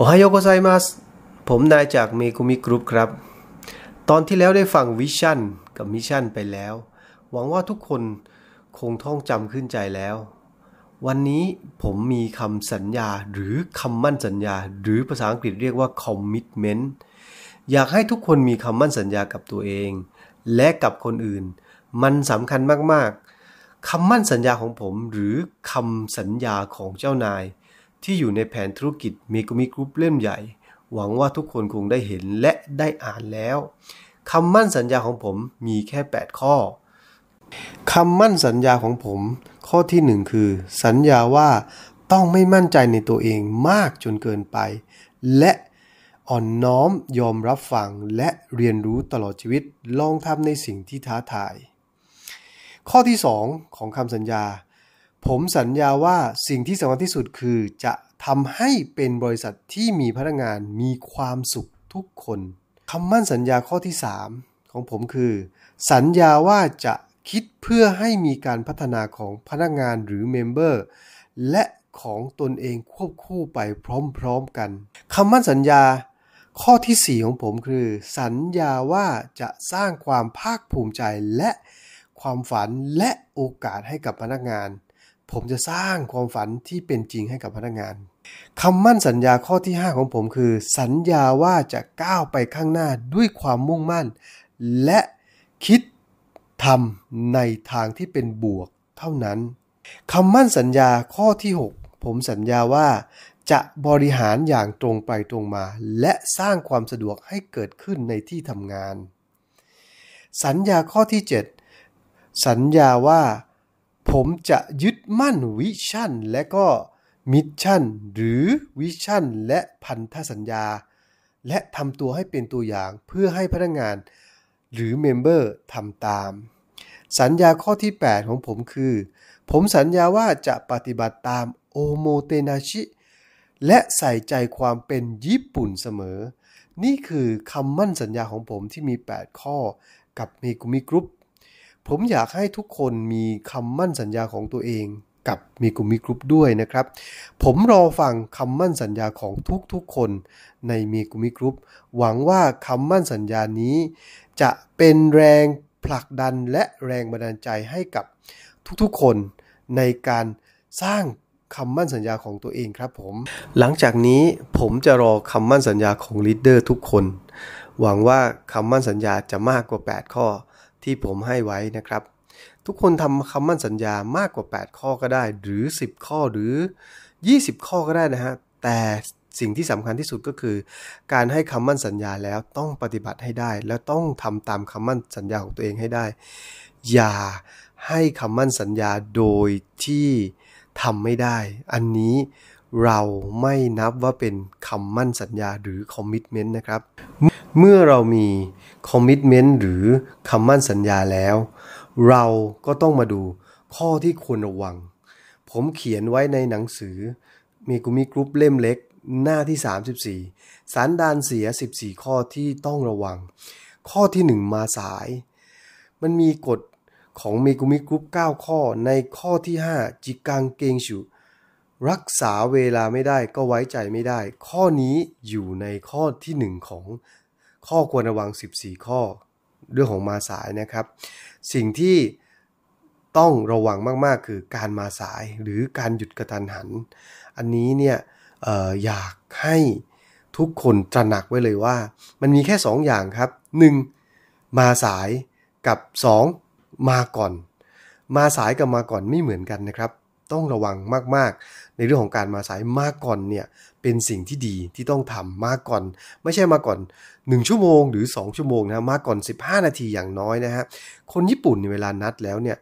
おはようございます ผมนายจากเมกุมิกรุ๊ปครับ ตอนที่แล้วได้ฟัง vision กับ mission ไปแล้ว หวังว่าทุกคนคงท่องจำขึ้นใจแล้ว วันนี้ผมมีคำสัญญาหรือคำมั่นสัญญา หรือภาษาอังกฤษเรียกว่า commitment อยากให้ทุกคนมีคำมั่นสัญญากับตัวเอง และกับคนอื่น มันสำคัญมากๆคำมั่นสัญญาของผมหรือคำสัญญาของเจ้านาย ที่อยู่ในแผนธุรกิจเมกุมิกรุ๊ปเล่มใหญ่ หวังว่าทุกคนคงได้เห็นและได้อ่านแล้วคำมั่นสัญญาของผมมีแค่ 8 ข้อคำมั่นสัญญาของผม ข้อที่หนึ่งคือ สัญญาว่าต้องไม่มั่นใจในตัวเองมากจนเกินไป และอ่อนน้อมยอมรับฟังและเรียนรู้ตลอดชีวิตลองทำในสิ่งที่ท้าทาย ข้อที่ 2 ของคำสัญญา ผมสัญญาว่าสิ่งที่สำคัญที่สุดคือจะทำให้เป็นบริษัทที่มีพนักงานมีความสุขทุกคนคำมั่นสัญญาข้อที่ 3 ของผมคือ สัญญาว่าจะคิดเพื่อให้มีการพัฒนาของพนักงานหรือเมมเบอร์และของตนเองควบคู่ไปพร้อมๆกันคำมั่นสัญญาข้อที่ 4 ของผมคือ สัญญาว่าจะสร้างความภาคภูมิใจและความฝันและโอกาสให้กับพนักงาน ผมจะสร้างความฝันที่เป็นจริงให้กับพนักงานคำมั่นสัญญาข้อที่ 5 ของผมคือ สัญญาว่าจะก้าวไปข้างหน้าด้วยความมุ่งมั่น และคิดทำในทางที่เป็นบวกเท่านั้นคำมั่นสัญญาข้อที่ 6 ผมสัญญาว่าจะบริหารอย่างตรงไปตรงมา และสร้างความสะดวกให้เกิดขึ้นในที่ทำงาน สัญญาข้อที่ 7 สัญญาว่า ผมจะยึดมั่น vision และก็ mission หรือ vision และพันธสัญญา และทำตัวให้เป็นตัวอย่างเพื่อให้พนักงาน หรือ member ทำตาม สัญญาข้อที่ 8 ของผมคือ ผมสัญญาว่าจะปฏิบัติตาม おもてなし และใส่ใจความเป็นญี่ปุ่นเสมอ นี่คือคำมั่นสัญญาของผมที่มี 8 ข้อกับเมกุมิกรุ๊ป ผมอยากให้ทุกคนมีคำมั่นสัญญาของตัวเองกับเมกุมิกรุ๊ปด้วยนะครับ ผมรอฟังคำมั่นสัญญาของทุกๆคนในเมกุมิกรุ๊ปหวังว่าคำมั่นสัญญานี้ จะเป็นแรงผลักดันและแรงบันดาลใจให้กับทุกๆคนในการสร้างคำมั่นสัญญาของตัวเองครับผม หลังจากนี้ผมจะรอคำมั่นสัญญาของลีดเดอร์ทุกคน หวังว่าคำมั่นสัญญาจะมากกว่า 8 ข้อ ที่ผมให้ไว้นะครับ ทุกคนทำคำมั่นสัญญามากกว่า 8 ข้อก็ได้ หรือ 10 ข้อหรือ 20 ข้อก็ได้นะฮะ แต่สิ่งที่สำคัญที่สุดก็คือ การให้คำมั่นสัญญาแล้วต้องปฏิบัติให้ได้ แล้วต้องทำตามคำมั่นสัญญาของตัวเองให้ได้ อย่าให้คำมั่นสัญญาโดยที่ทำไม่ได้ อันนี้เราไม่นับว่าเป็นคำมั่นสัญญาหรือคอมมิชเมนต์นะครับ เมื่อเรามีคอมมิชเมนต์หรือคำมั่นสัญญาแล้ว เราก็ต้องมาดูข้อที่ควรระวัง ผมเขียนไว้ในหนังสือ เมกุมิกรุ๊ปเล่มเล็กหน้าที่ 34 สันดานเสีย 14 ข้อที่ต้องระวัง ข้อที่ 1 มาสาย มันมีกฎของเมกุมิกรุ๊ป9 ข้อในข้อที่ 5 จิกังเกงชูรักษาเวลาไม่ได้ก็ไว้ใจไม่ได้ ข้อนี้อยู่ในข้อที่ 1 ของ ข้อควรระวัง 14 ข้อ เรื่องของมาสายนะครับ สิ่งที่ต้องระวังมากๆ คือการมาสายหรือการหยุดกระทันหัน อันนี้เนี่ยอออยากให้ทุกคนตระหนักไว้เลยว่า มันมีแค่ 2 อย่างครับ 1. มาสายกับ 2 มาก่อน มาสายกับมาก่อนไม่เหมือนกันนะครับ ต้องระวังมากๆ ในเรื่องของการมาสายมาก่อนเนี่ยเป็นสิ่งที่ดีที่ต้องทำมาก่อน ไม่ใช่มาก่อน 1 ชั่วโมงหรือ 2 ชั่วโมงนะมาก่อน 15 นาทีอย่างน้อยนะฮะคนญี่ปุ่นในเวลานัดแล้วเนี่ย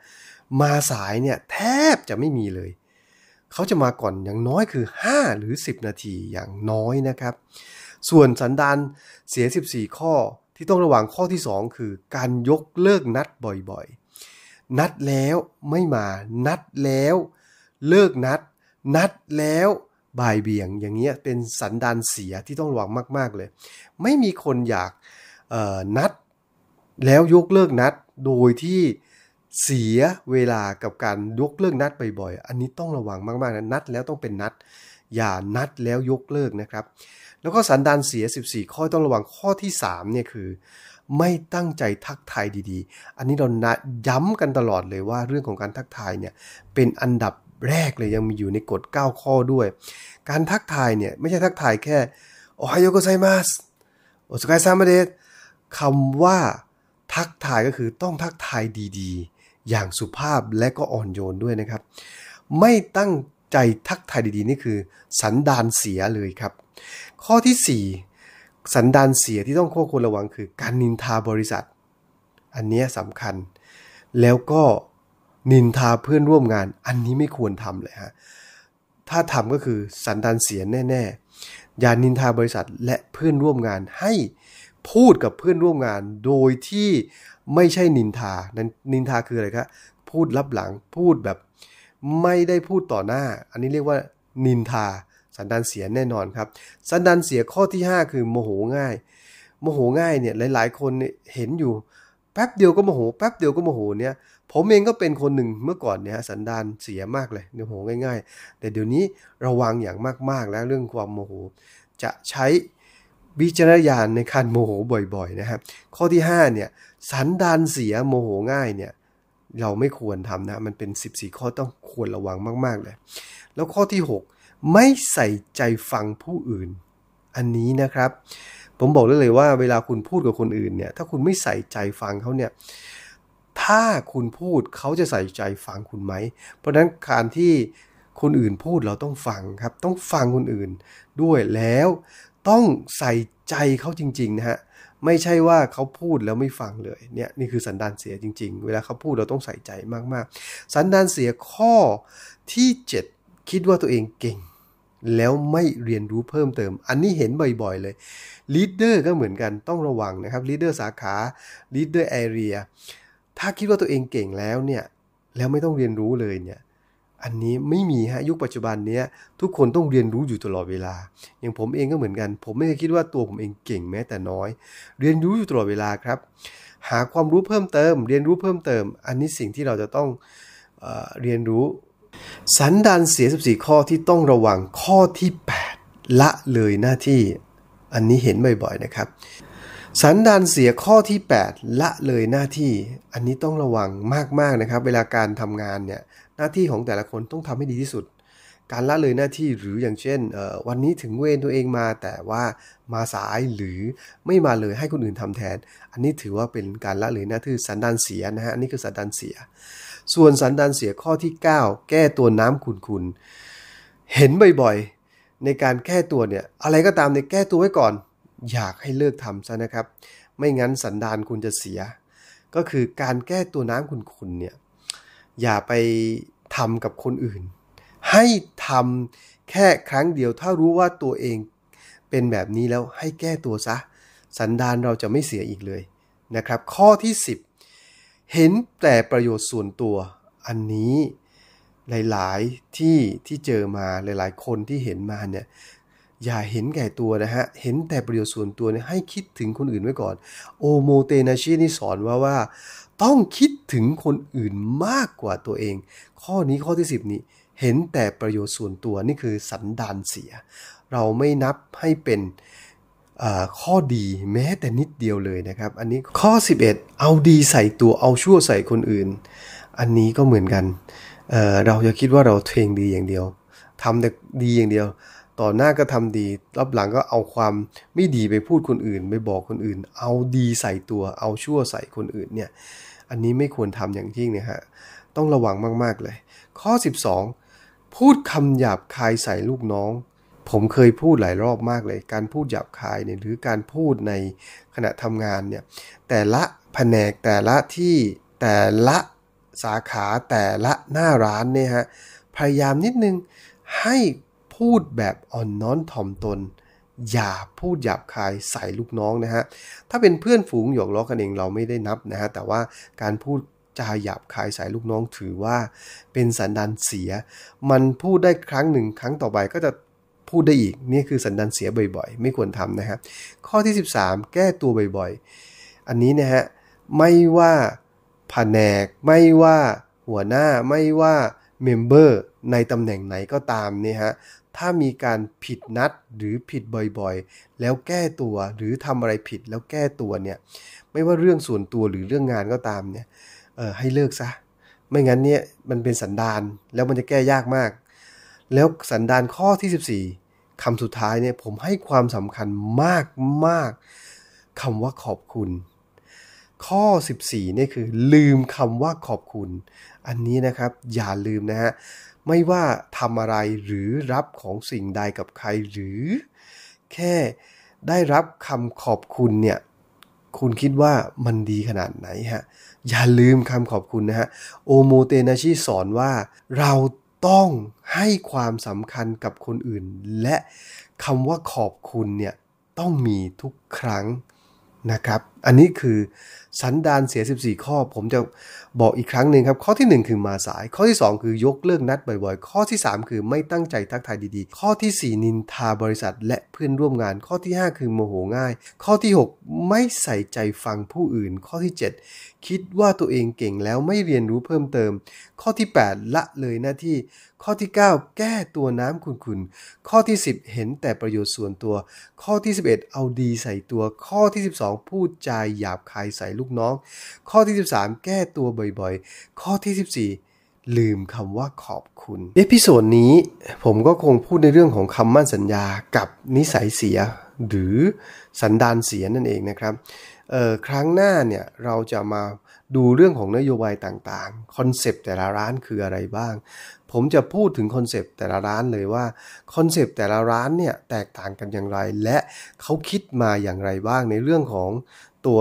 มาสายเนี่ยแทบจะไม่มีเลย เขาจะมาก่อนอย่างน้อยคือ 5 หรือ 10 นาทีอย่างน้อยนะครับ ส่วนสันดานเสีย 14 ข้อที่ต้องระวังข้อที่ 2 คือการยกเลิกนัดบ่อยนัดแล้วไม่มานัดแล้ว เลิกนัด นัดแล้วบ่ายเบี่ยงอย่างเงี้ยเป็นสันดานเสียที่ต้องระวังมาก ๆ เลย ไม่มีคนอยากนัดแล้วยกเลิกนัดโดยที่เสียเวลากับการยกเลิกนัดบ่อยๆ อันนี้ต้องระวังมากๆนะนัดแล้วต้องเป็นนัด อย่านัดแล้วยกเลิกนะครับ แล้วก็สันดานเสีย 14 ข้อต้องระวังข้อที่3เนี่ยคือ ไม่ตั้งใจทักทายดีๆ อันนี้เรานะย้ำกันตลอดเลยว่าเรื่องของการทักทายเนี่ยเป็นอันดับ แรกเลยยังมีอยู่ในกฎ 9 ข้อด้วย การทักทายเนี่ย ไม่ใช่ทักทายแค่โอไฮโอโกไซมัสโอสกายซามาเดสคำว่าทักทายก็คือต้องทักทายดีๆ อย่างสุภาพและก็อ่อนโยนด้วยนะครับ ไม่ตั้งใจทักทายดีๆ นี่คือสันดานเสียเลยครับ ข้อที่ 4 สันดานเสียที่ต้องควบคุมระวังคือการนินทาบริษัท อันนี้สำคัญ แล้วก็ นินทาเพื่อนร่วมงาน อันนี้ไม่ควรทำเลยฮะถ้าทำก็คือสันดานเสียแน่ ๆ อย่านินทาบริษัทและเพื่อนร่วมงานให้พูดกับเพื่อนร่วมงานโดยที่ไม่ใช่นินทานั้นนินทาคืออะไรครับพูดลับหลังพูดแบบไม่ได้พูดต่อหน้า อันนี้เรียกว่านินทา สันดานเสียแน่นอนครับ สันดานเสียข้อที่ 5 คือโมโหง่าย โมโหง่ายเนี่ยหลาย ๆ คนเห็นอยู่ แป๊บเดียวก็โมโห แป๊บเดียวก็โมโหเนี่ย ผมเองก็เป็นคนหนึ่งเมื่อก่อนเนี่ยสันดานเสียมากเลยโมโหง่าย ๆ แต่เดี๋ยวนี้ระวังอย่างมากๆแล้วเรื่องความโมโห จะใช้วิจารณญาณในการโมโหบ่อยๆนะครับ ข้อที่5เนี่ยสันดานเสียโมโหง่ายเนี่ยเราไม่ควรทำนะมันเป็น 14 ข้อต้องควรระวังมากๆเลย แล้วข้อที่ 6 ไม่ใส่ใจฟังผู้อื่น อันนี้นะครับ ผมบอกได้เลยว่าเวลาคุณพูดกับคนอื่นเนี่ยถ้าคุณไม่ใส่ใจฟังเขาเนี่ย ถ้าคุณพูดเขาจะใส่ใจฟังคุณไหม เพราะฉะนั้นการที่คนอื่นพูดเราต้องฟังครับ ต้องฟังคนอื่นด้วยแล้ว ต้องใส่ใจเขาจริงๆนะฮะไม่ใช่ว่าเขาพูดแล้วไม่ฟังเลยเนี่ยนี่คือสันดานเสียจริง ๆ เวลาเขาพูดเราต้องใส่ใจมากๆ สันดานเสียข้อที่ 7 คิดว่าตัวเองเก่ง แล้วไม่เรียนรู้เพิ่มเติม อันนี้เห็นบ่อยๆเลย leader ก็เหมือนกันต้องระวังนะครับ leader สาขา leader area ถ้าคิดว่าตัวเองเก่งแล้วเนี่ยแล้วไม่ต้องเรียนรู้เลยเนี่ยอันนี้ไม่มีฮะยุคปัจจุบันนี้ทุกคนต้องเรียนรู้อยู่ตลอดเวลา อย่างผมเองก็เหมือนกัน ผมไม่เคยคิดว่าตัวผมเองเก่งแม้แต่น้อย เรียนรู้อยู่ตลอดเวลาครับ หาความรู้เพิ่มเติม เรียนรู้เพิ่มเติม อันนี้สิ่งที่เราจะต้องเอเรียนรู้ สันดานเสีย 14 ข้อที่ต้องระวังข้อที่ 8 ละเลยหน้าที่ อันนี้เห็นบ่อยๆนะครับ สันดานเสียข้อที่ 8 ละเลยหน้าที่ อันนี้ต้องระวังมากๆนะครับ เวลาการทำงานเนี่ยหน้าที่ของแต่ละคนต้องทำให้ดีที่สุด การละเลยหน้าที่หรืออย่างเช่นวันนี้ถึงเวรตัวเองมาแต่ว่ามาสายหรือไม่มาเลยให้คนอื่นทำแทน อันนี้ถือว่าเป็นการละเลยหน้าที่สันดานเสียนะฮะอันนี้คือสันดานเสีย ส่วนสันดานเสียข้อที่ 9 แก้ตัวน้ำขุนๆเห็นบ่อยๆในการแก้ตัวเนี่ยอะไรก็ตามในแก้ตัวไว้ก่อน อยากให้เลิกทำซะนะครับ ไม่งั้นสันดานคุณจะเสีย ก็คือการแก้ตัวน้ำขุนๆเนี่ยอย่าไปทำกับคนอื่น ให้ทำแค่ครั้งเดียว ถ้ารู้ว่าตัวเองเป็นแบบนี้แล้วให้แก้ตัวซะ สันดานเราจะไม่เสียอีกเลยนะครับ ข้อที่ 10 เห็นแต่ประโยชน์ส่วนตัว อันนี้หลาย ๆ ที่ที่เจอมาหลาย ๆ คนที่เห็นมาเนี่ย อย่าเห็นแก่ตัวนะฮะ เห็นแต่ประโยชน์ส่วนตัวเนี่ยให้คิดถึงคนอื่นไว้ก่อน โอโมเตนาชินี่สอนว่าว่า ต้องคิดถึงคนอื่นมากกว่าตัวเอง ข้อนี้ข้อที่ 10 นี้ เห็นแต่ประโยชน์ส่วนตัวนี่คือสันดานเสีย เราไม่นับให้เป็นข้อดีแม้แต่นิดเดียวเลยนะครับ อันนี้ข้อ 11 เอาดีใส่ตัวเอาชั่วใส่คนอื่น อันนี้ก็เหมือนกันเเราจะคิดว่าเราเทงดีอย่างเดียวทำแต่ดีอย่างเดียว ต่อหน้าก็ทำดีรับหลังก็เอาความไม่ดีไปพูดคนอื่นไปบอกคนอื่น เอาดีใส่ตัวเอาชั่วใส่คนอื่นเนี่ยอันนี้ไม่ควรทำอย่างยิ่งนะฮะต้องระวังมากๆเลย ข้อ 12 พูดคำหยาบคายใส่ลูกน้อง ผมเคยพูดหลายรอบมากเลย การพูดหยาบคายเนี่ยหรือการพูดในขณะทำงานเนี่ยแต่ละแผนกแต่ละที่แต่ละสาขาแต่ละหน้าร้านเนี่ยฮะพยายามนิดนึงให้ พูดแบบอ่อนน้อมถ่อมตน อย่าพูดหยาบคายใส่ลูกน้องนะฮะ ถ้าเป็นเพื่อนฝูงหยอกล้อกันเองเราไม่ได้นับนะฮะ แต่ว่าการพูดจาหยาบคายใส่ลูกน้องถือว่าเป็นสันดานเสีย มันพูดได้ครั้งหนึ่งครั้งต่อไปก็จะพูดได้อีก นี่คือสันดานเสียบ่อยๆ ไม่ควรทำนะครับข้อที่ 13 แก้ตัวบ่อยๆ อันนี้นะฮะ ไม่ว่าแผนก ไม่ว่าหัวหน้า ไม่ว่าเมมเบอร์ในตำแหน่งไหนก็ตามเนี่ยฮะ ถ้ามีการผิดนัดหรือผิดบ่อยๆ แล้วแก้ตัวหรือทำอะไรผิดแล้วแก้ตัวเนี่ยไม่ว่าเรื่องส่วนตัวหรือเรื่องงานก็ตามเนี่ยให้เลิกซะ ไม่งั้นเนี่ยมันเป็นสันดานแล้วมันจะแก้ยากมาก แล้วสันดานข้อที่ 14คำสุดท้ายเนี่ยผมให้ความสำคัญมากมากคำว่าขอบคุณข้อ 14นี่คือลืมคำว่าขอบคุณ อันนี้นะครับอย่าลืมนะฮะ ไม่ว่าทำอะไรหรือรับของสิ่งใดกับใครหรือ แค่ได้รับคำขอบคุณเนี่ยคุณคิดว่ามันดีขนาดไหนฮะ อย่าลืมคำขอบคุณนะฮะ โอโมเตนาชิสอนว่าเราต้องให้ความสำคัญกับคนอื่น และคำว่าขอบคุณเนี่ย ต้องมีทุกครั้งนะครับ อันนี้คือสันดานเสีย 14 ข้อ ผมจะบอกอีกครั้งหนึ่งครับ ข้อที่ 1 คือมาสาย ข้อที่ 2 คือยกเลิกนัดบ่อยๆ ข้อที่ 3 คือไม่ตั้งใจทักทายดีๆ ข้อที่ 4 นินทาบริษัทและเพื่อนร่วมงาน ข้อที่ 5 คือโมโหง่าย ข้อที่ 6 ไม่ใส่ใจฟังผู้อื่น ข้อที่ 7 คิดว่าตัวเองเก่งแล้วไม่เรียนรู้เพิ่มเติม ข้อที่ 8 ละเลยหน้าที่ ข้อที่ 9 แก้ตัวน้ำขุนๆ ข้อที่ 10 เห็นแต่ประโยชน์ส่วนตัว ข้อที่ 11 เอาดีใส่ตัว ข้อที่ 12 พูดจาหยาบคายใส่ลูกน้อง ข้อที่ 13 แก้ตัวบ่อยๆ ข้อที่ 14ลืมคำว่าขอบคุณ episode นี้ผมก็คงพูดในเรื่องของคำมั่นสัญญากับนิสัยเสีย หรือสันดานเสียนั่นเองนะครับครั้งหน้าเนี่ยเราจะมาดูเรื่องของนโยบายต่างๆ concept แต่ละร้านคืออะไรบ้าง ผมจะพูดถึง concept แต่ละร้านเลยว่า concept แต่ละร้านเนี่ยแตกต่างกันอย่างไร และเขาคิดมาอย่างไรบ้างในเรื่องของ ตัว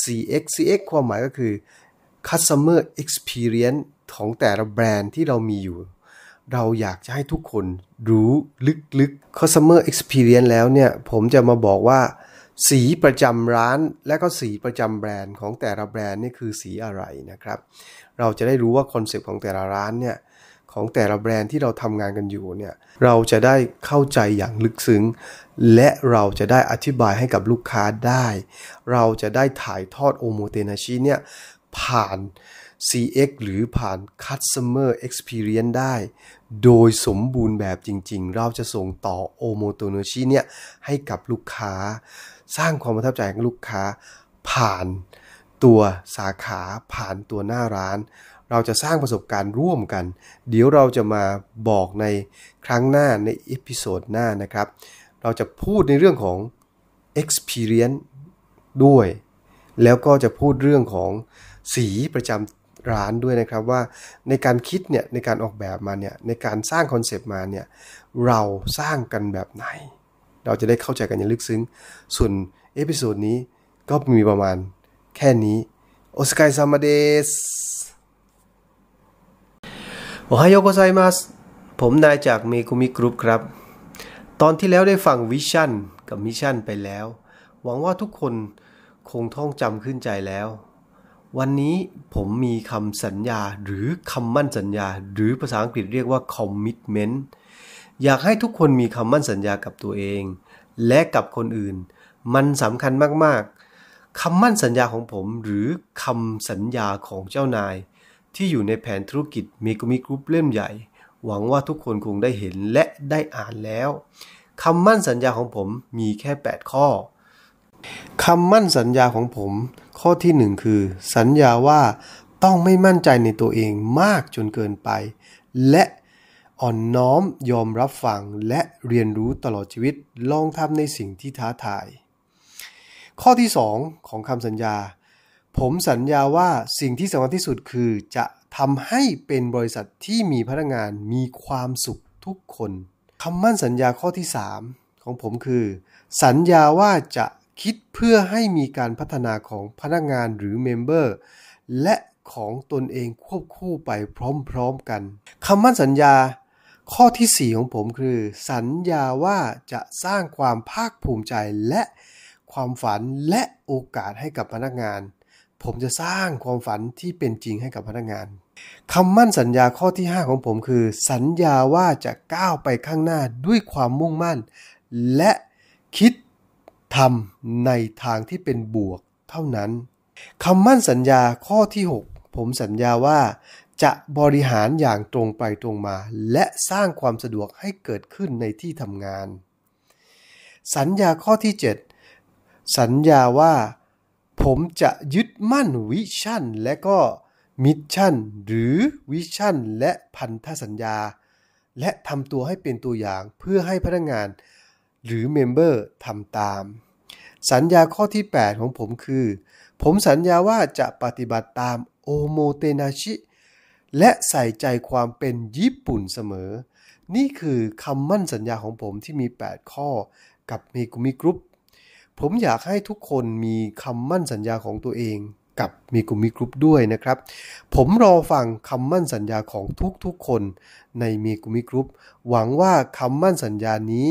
CX CX ความหมายก็คือ Customer Experience ของแต่ละแบรนด์ที่เรามีอยู่ เราอยากจะให้ทุกคนรู้ลึกๆ Customer Experience แล้วเนี่ย ผมจะมาบอกว่า สีประจำร้านและก็สีประจำแบรนด์ของแต่ละแบรนด์นี่คือสีอะไรนะครับ เราจะได้รู้ว่าคอนเซปต์ของแต่ละร้านเนี่ย ของแต่ละแบรนด์ที่เราทำงานกันอยู่เนี่ยเราจะได้เข้าใจอย่างลึกซึ้ง และเราจะได้อธิบายให้กับลูกค้าได้ เราจะได้ถ่ายทอดโอโมเตนาชิเนี่ยผ่าน CX หรือผ่าน Customer Experience ได้ โดยสมบูรณ์แบบจริงๆ เราจะส่งต่อโอโมโตโนชิเนี่ยให้กับลูกค้า สร้างความประทับใจให้ลูกค้า ผ่านตัวสาขาผ่านตัวหน้าร้าน เราจะสร้างประสบการณ์ร่วมกัน เดี๋ยวเราจะมาบอกในครั้งหน้าใน episode หน้านะครับ เราจะพูดในเรื่องของ experience ด้วย แล้วก็จะพูดเรื่องของสีประจำร้านด้วยนะครับว่าในการคิดเนี่ยในการออกแบบมาเนี่ยในการสร้างคอนเซปต์มาเนี่ยเราสร้างกันแบบไหน เราจะได้เข้าใจกันอย่างลึกซึ้ง ส่วน episode นี้ก็มีประมาณแค่นี้โอสกายซามาเดส おはようございます ผมนายจากเมกุมิกรุ๊ปครับ ตอนที่แล้วได้ฟัง vision กับ mission ไปแล้ว หวังว่าทุกคนคงท่องจำขึ้นใจแล้ว วันนี้ผมมีคำสัญญาหรือคำมั่นสัญญา หรือภาษาอังกฤษเรียกว่า commitment อยากให้ทุกคนมีคำมั่นสัญญากับตัวเอง และกับคนอื่น มันสำคัญมากๆคำมั่นสัญญาของผมหรือคำสัญญาของเจ้านาย ที่อยู่ในแผนธุรกิจมีกุมิกรุ๊ปเล่มใหญ่ หวังว่าทุกคนคงได้เห็นและได้อ่านแล้วคำมั่นสัญญาของผมมีแค่ 8 ข้อคำมั่นสัญญาของผม ข้อที่หนึ่งคือ สัญญาว่าต้องไม่มั่นใจในตัวเองมากจนเกินไป และอ่อนน้อมยอมรับฟังและเรียนรู้ตลอดชีวิตลองทำในสิ่งที่ท้าทาย ข้อที่สองของคำสัญญา ผมสัญญาว่าสิ่งที่สำคัญที่สุดคือจะทำให้เป็นบริษัทที่มีพนักงานมีความสุขทุกคนคำมั่นสัญญาข้อที่ 3 ของผมคือ สัญญาว่าจะคิดเพื่อให้มีการพัฒนาของพนักงานหรือเมมเบอร์และของตนเองควบคู่ไปพร้อมๆกันคำมั่นสัญญาข้อที่ 4 ของผมคือ สัญญาว่าจะสร้างความภาคภูมิใจและความฝันและโอกาสให้กับพนักงาน ผมจะสร้างความฝันที่เป็นจริงให้กับพนักงานคำมั่นสัญญาข้อที่ 5 ของผมคือ สัญญาว่าจะก้าวไปข้างหน้าด้วยความมุ่งมั่น และคิดทำในทางที่เป็นบวกเท่านั้นคำมั่นสัญญาข้อที่ 6 ผมสัญญาว่าจะบริหารอย่างตรงไปตรงมา และสร้างความสะดวกให้เกิดขึ้นในที่ทำงาน สัญญาข้อที่ 7 สัญญาว่า ผมจะยึดมั่น vision และก็ mission หรือ vision และพันธสัญญา และทำตัวให้เป็นตัวอย่างเพื่อให้พนักงาน หรือ member ทำตาม สัญญาข้อที่ 8 ของผมคือ ผมสัญญาว่าจะปฏิบัติตาม おもてなし และใส่ใจความเป็นญี่ปุ่นเสมอ นี่คือคำมั่นสัญญาของผมที่มี 8 ข้อกับเมกุมิกรุ๊ป ผมอยากให้ทุกคนมีคำมั่นสัญญาของตัวเองกับเมกุมิกรุ๊ปด้วยนะครับ ผมรอฟังคำมั่นสัญญาของทุกๆคนในเมกุมิกรุ๊ปหวังว่าคำมั่นสัญญานี้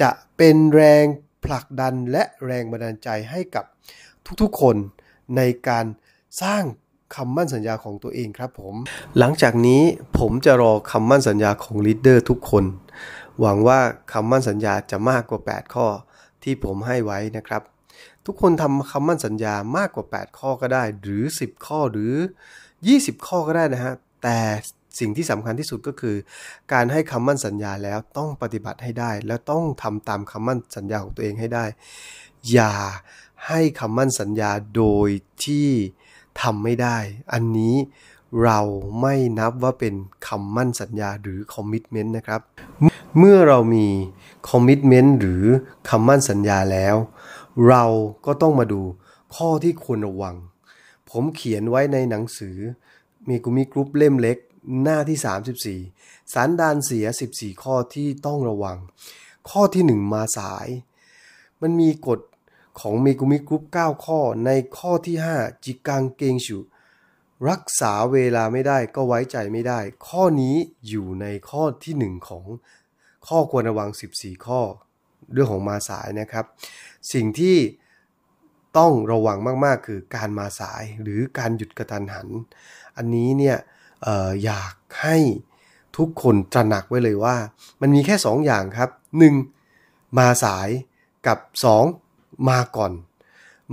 จะเป็นแรงผลักดันและแรงบันดาลใจให้กับทุกๆคนในการสร้างคำมั่นสัญญาของตัวเองครับผม หลังจากนี้ผมจะรอคำมั่นสัญญาของ leader ทุกคน หวังว่าคำมั่นสัญญาจะมากกว่า 8 ข้อ ที่ผมให้ไว้นะครับ ทุกคนทำคำมั่นสัญญามากกว่า 8 ข้อก็ได้ หรือ 10 ข้อหรือ 20 ข้อก็ได้นะฮะ แต่สิ่งที่สำคัญที่สุดก็คือ การให้คำมั่นสัญญาแล้วต้องปฏิบัติให้ได้ และต้องทำตามคำมั่นสัญญาของตัวเองให้ได้ อย่าให้คำมั่นสัญญาโดยที่ทำไม่ได้ อันนี้เราไม่นับว่าเป็นคำมั่นสัญญาหรือคอมมิชเมนต์นะครับ เมื่อเรามีคอมมิชเมนต์หรือคำมั่นสัญญาแล้ว เราก็ต้องมาดูข้อที่ควรระวัง ผมเขียนไว้ในหนังสือ เมกุมิกรุ๊ปเล่มเล็กหน้าที่ 34 สันดานเสีย 14 ข้อที่ต้องระวัง ข้อที่ 1 มาสาย มันมีกฎของเมกุมิกรุ๊ป9 ข้อในข้อที่ 5 จิกังเกงชูรักษาเวลาไม่ได้ก็ไว้ใจไม่ได้ ข้อนี้อยู่ในข้อที่ 1 ของ ข้อควรระวัง 14 ข้อ เรื่องของมาสายนะครับ สิ่งที่ต้องระวังมากๆ คือการมาสายหรือการหยุดกระทันหัน อันนี้เนี่ยอออยากให้ทุกคนตระหนักไว้เลยว่า มันมีแค่ 2 อย่างครับ 1. มาสายกับ 2 มาก่อน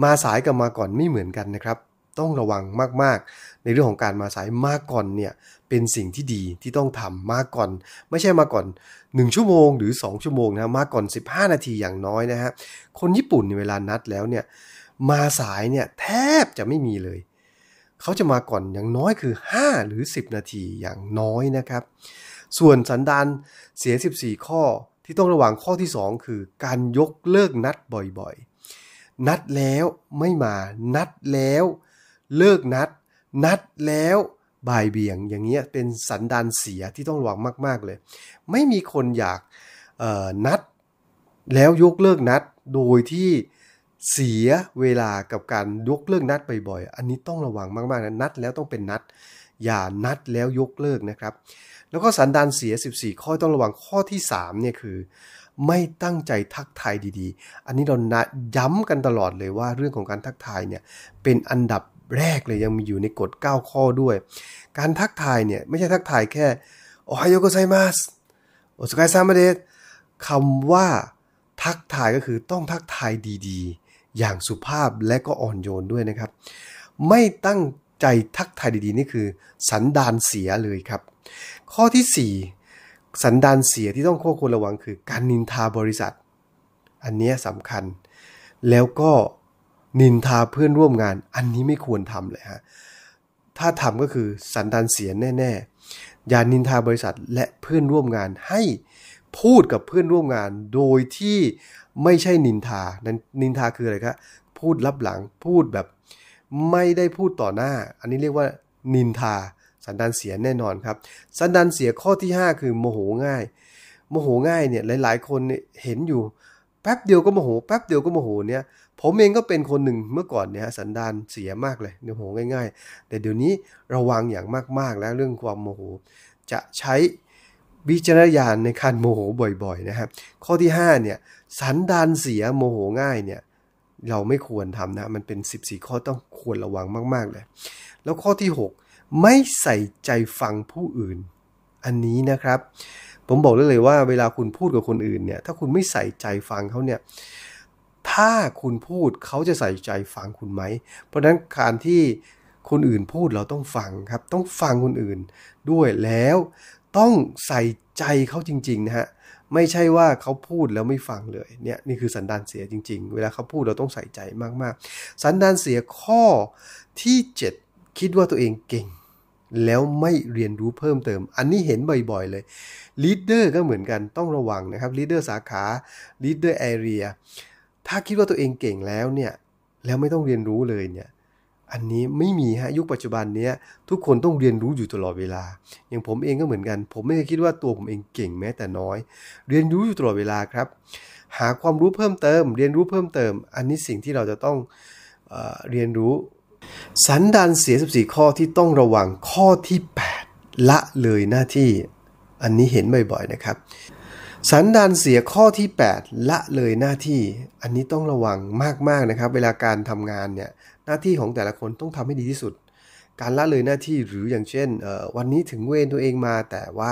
มาสายกับมาก่อนไม่เหมือนกันนะครับ ต้องระวังมากๆ ในเรื่องของการมาสายมาก่อนเนี่ยเป็นสิ่งที่ดีที่ต้องทำมาก่อน ไม่ใช่มาก่อน 1 ชั่วโมงหรือ 2 ชั่วโมงนะมาก่อน 15 นาทีอย่างน้อยนะฮะคนญี่ปุ่นเวลานัดแล้วเนี่ยมาสายเนี่ยแทบจะไม่มีเลย เขาจะมาก่อนอย่างน้อยคือ 5 หรือ 10 นาทีอย่างน้อยนะครับ ส่วนสันดานเสีย 14 ข้อที่ต้องระวังข้อที่ 2 คือการยกเลิกนัดบ่อยๆ นัดแล้วไม่มานัดแล้ว เลิกนัด นัดแล้วบ่ายเบี่ยงอย่างเงี้ยเป็นสันดานเสียที่ต้องระวังมาก ๆเลย ไม่มีคนอยากนัดแล้วยกเลิกนัดโดยที่เสียเวลากับการยกเลิกนัดบ่อยๆ อันนี้ต้องระวังมากๆนะนัดแล้วต้องเป็นนัด อย่านัดแล้วยกเลิกนะครับ แล้วก็สันดานเสีย 14 ข้อต้องระวังข้อที่3เนี่ยคือ ไม่ตั้งใจทักทายดีๆ อันนี้เรานะย้ำกันตลอดเลยว่าเรื่องของการทักทายเนี่ยเป็นอันดับ แรกเลยยังมีอยู่ในกฎ 9 ข้อด้วย การทักทายเนี่ย ไม่ใช่ทักทายแค่โอไฮโอโกไซมัสโอสกายซามาเดสคำว่าทักทายก็คือต้องทักทายดีๆ อย่างสุภาพและก็อ่อนโยนด้วยนะครับ ไม่ตั้งใจทักทายดีๆ นี่คือสันดานเสียเลยครับ ข้อที่ 4 สันดานเสียที่ต้องควรระวังคือการนินทาบริษัท อันนี้สำคัญ แล้วก็ นินทาเพื่อนร่วมงาน อันนี้ไม่ควรทำเลยฮะถ้าทำก็คือสันดานเสียแน่ๆ อย่านินทาบริษัทและเพื่อนร่วมงานให้พูดกับเพื่อนร่วมงาน โดยที่ไม่ใช่นินทานั้นนินทาคืออะไรครับพูดลับหลังพูดแบบไม่ได้พูดต่อหน้า อันนี้เรียกว่านินทา สันดานเสียแน่นอนครับ สันดานเสียข้อที่ 5 คือโมโหง่าย โมโหง่ายเนี่ยหลาย ๆ คนเห็นอยู่ แป๊บเดียวก็โมโห แป๊บเดียวก็โมโหเนี่ย ผมเองก็เป็นคนหนึ่งเมื่อก่อนเนี่ยสันดานเสียมากเลยโมโหง่าย ๆ แต่เดี๋ยวนี้ระวังอย่างมากๆแล้วเรื่องความโมโห จะใช้วิจารณญาณในการโมโหบ่อยๆนะครับ ข้อที่5เนี่ยสันดานเสียโมโหง่ายเนี่ยเราไม่ควรทำนะมันเป็น 14 ข้อต้องควรระวังมากๆเลย แล้วข้อที่ 6 ไม่ใส่ใจฟังผู้อื่น อันนี้นะครับ ผมบอกเลยเลยว่าเวลาคุณพูดกับคนอื่นเนี่ยถ้าคุณไม่ใส่ใจฟังเขาเนี่ย ถ้าคุณพูดเขาจะใส่ใจฟังคุณไหม เพราะนั้นการที่คนอื่นพูดเราต้องฟังครับ ต้องฟังคนอื่นด้วยแล้ว ต้องใส่ใจเขาจริงๆนะฮะไม่ใช่ว่าเขาพูดแล้วไม่ฟังเลยเนี่ยนี่คือสันดานเสียจริง ๆ เวลาเขาพูดเราต้องใส่ใจมากๆ สันดานเสียข้อที่ 7 คิดว่าตัวเองเก่ง แล้วไม่เรียนรู้เพิ่มเติม อันนี้เห็นบ่อยๆเลย leader ก็เหมือนกันต้องระวังนะครับ leader สาขา leader area ถ้าคิดว่าตัวเองเก่งแล้วเนี่ยแล้วไม่ต้องเรียนรู้เลยเนี่ยอันนี้ไม่มีฮะยุคปัจจุบันนี้ทุกคนต้องเรียนรู้อยู่ตลอดเวลา อย่างผมเองก็เหมือนกัน ผมไม่ได้คิดว่าตัวผมเองเก่งแม้แต่น้อย เรียนรู้อยู่ตลอดเวลาครับ หาความรู้เพิ่มเติม เรียนรู้เพิ่มเติม อันนี้สิ่งที่เราจะต้องเอเรียนรู้ สันดานเสีย 14 ข้อที่ต้องระวังข้อที่ 8 ละเลยหน้าที่ อันนี้เห็นบ่อยๆนะครับ สันดานเสียข้อที่ 8 ละเลยหน้าที่ อันนี้ต้องระวังมากๆนะครับ เวลาการทำงานเนี่ยหน้าที่ของแต่ละคนต้องทำให้ดีที่สุด การละเลยหน้าที่หรืออย่างเช่นวันนี้ถึงเวรตัวเองมาแต่ว่า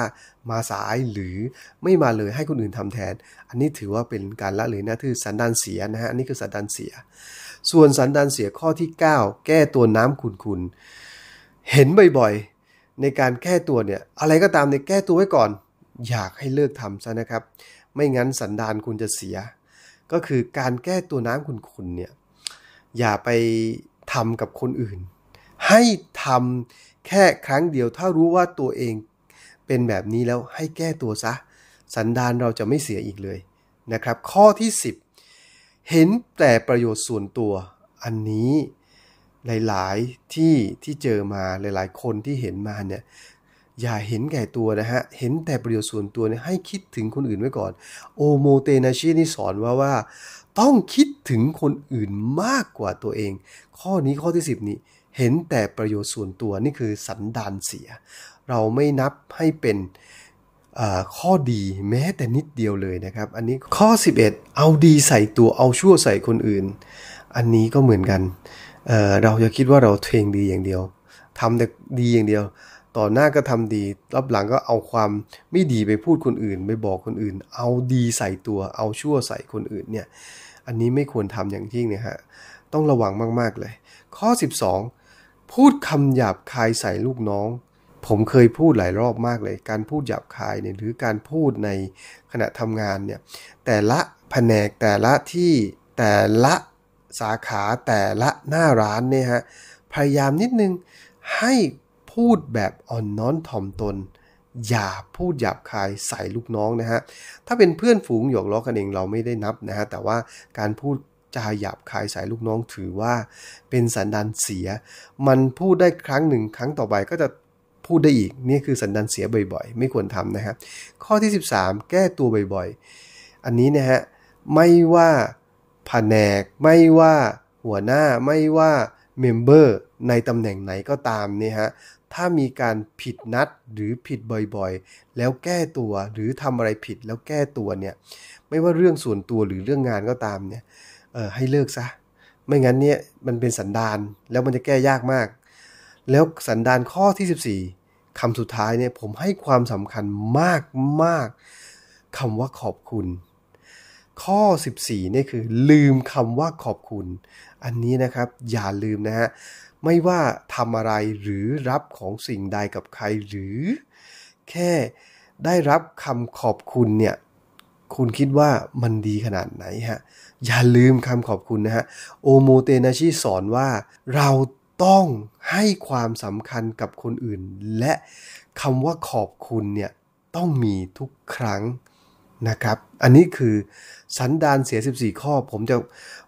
มาสายหรือไม่มาเลยให้คนอื่นทำแทน อันนี้ถือว่าเป็นการละเลยหน้าที่สันดานเสียนะฮะอันนี้คือสันดานเสีย ส่วนสันดานเสียข้อที่ 9 แก้ตัวน้ำขุนๆเห็นบ่อยๆในการแก้ตัวเนี่ยอะไรก็ตามในแก้ตัวไว้ก่อน อยากให้เลิกทำซะนะครับ ไม่งั้นสันดานคุณจะเสีย ก็คือการแก้ตัวน้ำขุนๆเนี่ยอย่าไปทำกับคนอื่น ให้ทำแค่ครั้งเดียว ถ้ารู้ว่าตัวเองเป็นแบบนี้แล้วให้แก้ตัวซะ สันดานเราจะไม่เสียอีกเลยนะครับ ข้อที่ 10 เห็นแต่ประโยชน์ส่วนตัว อันนี้หลาย ๆ ที่ที่เจอมาหลาย ๆ คนที่เห็นมาเนี่ย อย่าเห็นแก่ตัวนะฮะ เห็นแต่ประโยชน์ส่วนตัวเนี่ยให้คิดถึงคนอื่นไว้ก่อน โอโมเตนาชินี่สอนว่าว่า ต้องคิดถึงคนอื่นมากกว่าตัวเอง ข้อนี้ข้อที่ 10 นี้ เห็นแต่ประโยชน์ส่วนตัวนี่คือสันดานเสีย เราไม่นับให้เป็นข้อดีแม้แต่นิดเดียวเลยนะครับ อันนี้ข้อ 11 เอาดีใส่ตัวเอาชั่วใส่คนอื่น อันนี้ก็เหมือนกันเเราจะคิดว่าเราเทงดีอย่างเดียวทำแต่ดีอย่างเดียว ต่อหน้าก็ทำดีรับหลังก็เอาความไม่ดีไปพูดคนอื่นไปบอกคนอื่น เอาดีใส่ตัวเอาชั่วใส่คนอื่นเนี่ยอันนี้ไม่ควรทำอย่างยิ่งนะฮะต้องระวังมากๆเลย ข้อ 12 พูดคำหยาบคายใส่ลูกน้อง ผมเคยพูดหลายรอบมากเลย การพูดหยาบคายเนี่ยหรือการพูดในขณะทำงานเนี่ยแต่ละแผนกแต่ละที่แต่ละสาขาแต่ละหน้าร้านเนี่ยฮะพยายามนิดนึงให้ พูดแบบอ่อนน้อมถ่อมตน อย่าพูดหยาบคายใส่ลูกน้องนะฮะ ถ้าเป็นเพื่อนฝูงหยอกล้อกันเองเราไม่ได้นับนะฮะ แต่ว่าการพูดจาหยาบคายใส่ลูกน้องถือว่าเป็นสันดานเสีย มันพูดได้ครั้งหนึ่งครั้งต่อไปก็จะพูดได้อีก นี่คือสันดานเสียบ่อยๆ ไม่ควรทำนะครับ ข้อที่ 13 แก้ตัวบ่อยๆ อันนี้นะฮะ ไม่ว่าแผนก ไม่ว่าหัวหน้า ไม่ว่า memberในตำแหน่งไหนก็ตามเนี่ยฮะ ถ้ามีการผิดนัดหรือผิดบ่อยๆ แล้วแก้ตัวหรือทำอะไรผิดแล้วแก้ตัวเนี่ยไม่ว่าเรื่องส่วนตัวหรือเรื่องงานก็ตามเนี่ยเออให้เลิกซะ ไม่งั้นเนี่ยมันเป็นสันดานแล้วมันจะแก้ยากมาก แล้วสันดานข้อที่ 14คำสุดท้ายเนี่ยผมให้ความสำคัญมากมากคำว่าขอบคุณข้อ 14นี่คือลืมคำว่าขอบคุณ อันนี้นะครับอย่าลืมนะฮะ ไม่ว่าทำอะไรหรือรับของสิ่งใดกับใครหรือ แค่ได้รับคำขอบคุณเนี่ยคุณคิดว่ามันดีขนาดไหนฮะ อย่าลืมคำขอบคุณนะฮะ โอโมเตนาชิสอนว่าเราต้องให้ความสำคัญกับคนอื่น และคำว่าขอบคุณเนี่ย ต้องมีทุกครั้งนะครับ อันนี้คือสันดานเสีย 14 ข้อ ผมจะ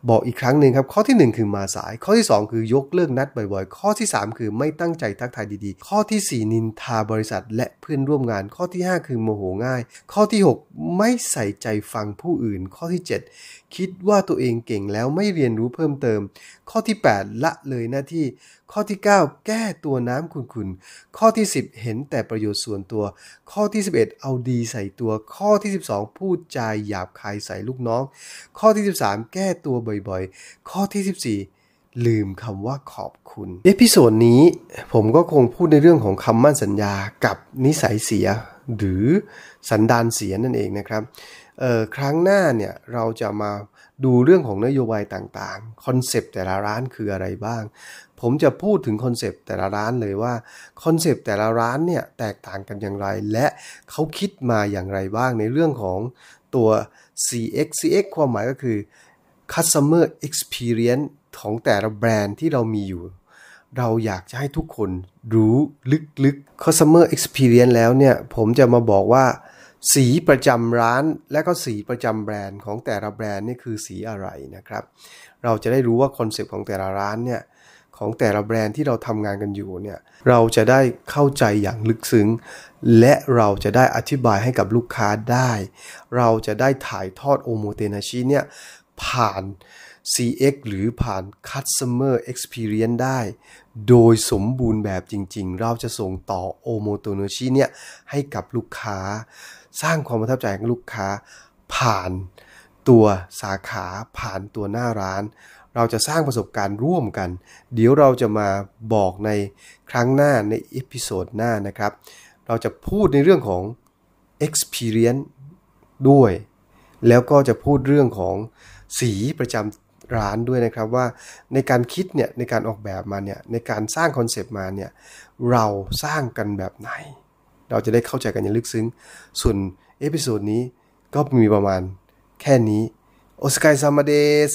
บอกอีกครั้งหนึ่งครับ ข้อที่ 1 คือมาสาย ข้อที่ 2 คือยกเลิกนัดบ่อยๆ ข้อที่ 3 คือไม่ตั้งใจทักทายดีๆ ข้อที่ 4 นินทาบริษัทและเพื่อนร่วมงาน ข้อที่ 5 คือโมโหง่าย ข้อที่ 6 ไม่ใส่ใจฟังผู้อื่น ข้อที่ 7 คิดว่าตัวเองเก่งแล้วไม่เรียนรู้เพิ่มเติม ข้อที่ 8 ละเลยหน้าที่ ข้อที่ 9 แก้ตัวน้ำขุนๆ ข้อที่ 10 เห็นแต่ประโยชน์ส่วนตัว ข้อที่ 11 เอาดีใส่ตัว ข้อที่ 12 พูดจาหยาบคายใส่ลูกน้อง ข้อที่ 13 แก้ตัวบ่อยๆ ข้อที่ 14ลืมคำว่าขอบคุณ episode นี้ผมก็คงพูดในเรื่องของคำมั่นสัญญากับนิสัยเสีย หรือสันดานเสียนั่นเองนะครับครั้งหน้าเนี่ยเราจะมาดูเรื่องของนโยบายต่างๆ คอนเซปต์แต่ละร้านคืออะไรบ้าง ผมจะพูดถึงคอนเซปต์แต่ละร้านเลยว่าคอนเซปต์แต่ละร้านเนี่ยแตกต่างกันอย่างไร และเขาคิดมาอย่างไรบ้างในเรื่องของ ตัว CX CX ความหมายก็คือ Customer Experience ของแต่ละแบรนด์ที่เรามีอยู่ เราอยากจะให้ทุกคนรู้ลึกๆ Customer Experience แล้วเนี่ย ผมจะมาบอกว่า สีประจำร้านและก็สีประจำแบรนด์ของแต่ละแบรนด์นี่คือสีอะไรนะครับ เราจะได้รู้ว่าคอนเซปต์ของแต่ละร้านเนี่ย ของแต่ละแบรนด์ที่เราทำงานกันอยู่เนี่ยเราจะได้เข้าใจอย่างลึกซึ้ง และเราจะได้อธิบายให้กับลูกค้าได้ เราจะได้ถ่ายทอด おもてなし เนี่ยผ่าน CX หรือผ่าน Customer Experience ได้ โดยสมบูรณ์แบบจริงๆ เราจะส่งต่อ おもてなし เนี่ยให้กับลูกค้า สร้างความประทับใจให้ลูกค้า ผ่านตัวสาขาผ่านตัวหน้าร้าน เราจะสร้างประสบการณ์ร่วมกัน เดี๋ยวเราจะมาบอกในครั้งหน้าใน episode หน้านะครับ เราจะพูดในเรื่องของ experience ด้วย แล้วก็จะพูดเรื่องของสีประจำร้านด้วยนะครับว่าในการคิดเนี่ยในการออกแบบมาเนี่ยในการสร้างคอนเซปต์มาเนี่ยเราสร้างกันแบบไหน เราจะได้เข้าใจกันอย่างลึกซึ้ง ส่วน episode นี้ก็มีประมาณแค่นี้โอสกายซามาเดส